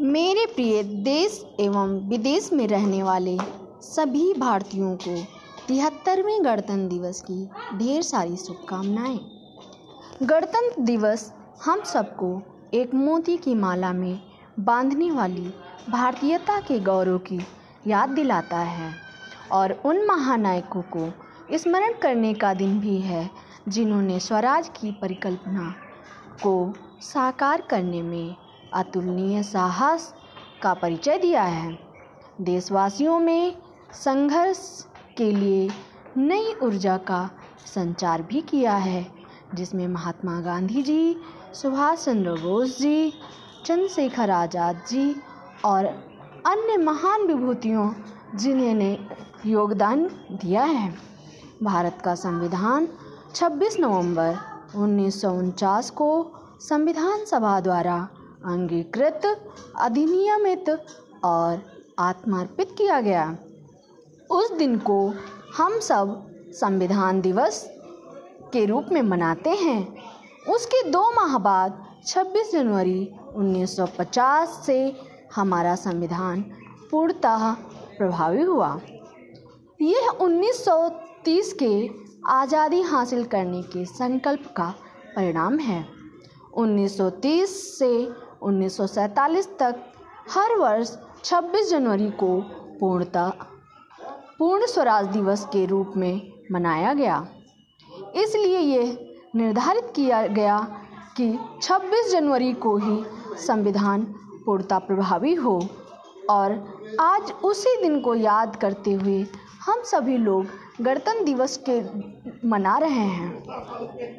मेरे प्रिय देश एवं विदेश में रहने वाले सभी भारतीयों को तिहत्तरवें गणतंत्र दिवस की ढेर सारी शुभकामनाएँ। गणतंत्र दिवस हम सबको एक मोती की माला में बांधने वाली भारतीयता के गौरव की याद दिलाता है और उन महानायकों को स्मरण करने का दिन भी है जिन्होंने स्वराज की परिकल्पना को साकार करने में अतुलनीय साहस का परिचय दिया है। देशवासियों में संघर्ष के लिए नई ऊर्जा का संचार भी किया है, जिसमें महात्मा गांधी जी सुभाष चंद्र बोस जी, चंद्रशेखर आज़ाद जी और अन्य महान विभूतियों जिन्होंने योगदान दिया है। भारत का संविधान 26 नवंबर उन्नीस सौ उनचास को संविधान सभा द्वारा अंगीकृत, अधिनियमित और आत्मार्पित किया गया। उस दिन को हम सब संविधान दिवस के रूप में मनाते हैं। उसके दो माह बाद 26 जनवरी 1950 से हमारा संविधान पूर्णतः प्रभावी हुआ। यह 1930 के आज़ादी हासिल करने के संकल्प का परिणाम है। 1930 से 1947 तक हर वर्ष 26 जनवरी को पूर्णता, पूर्ण स्वराज दिवस के रूप में मनाया गया। इसलिए यह निर्धारित किया गया कि 26 जनवरी को ही संविधान पूर्णता प्रभावी हो। और आज उसी दिन को याद करते हुए हम सभी लोग गणतंत्र दिवस के मना रहे हैं।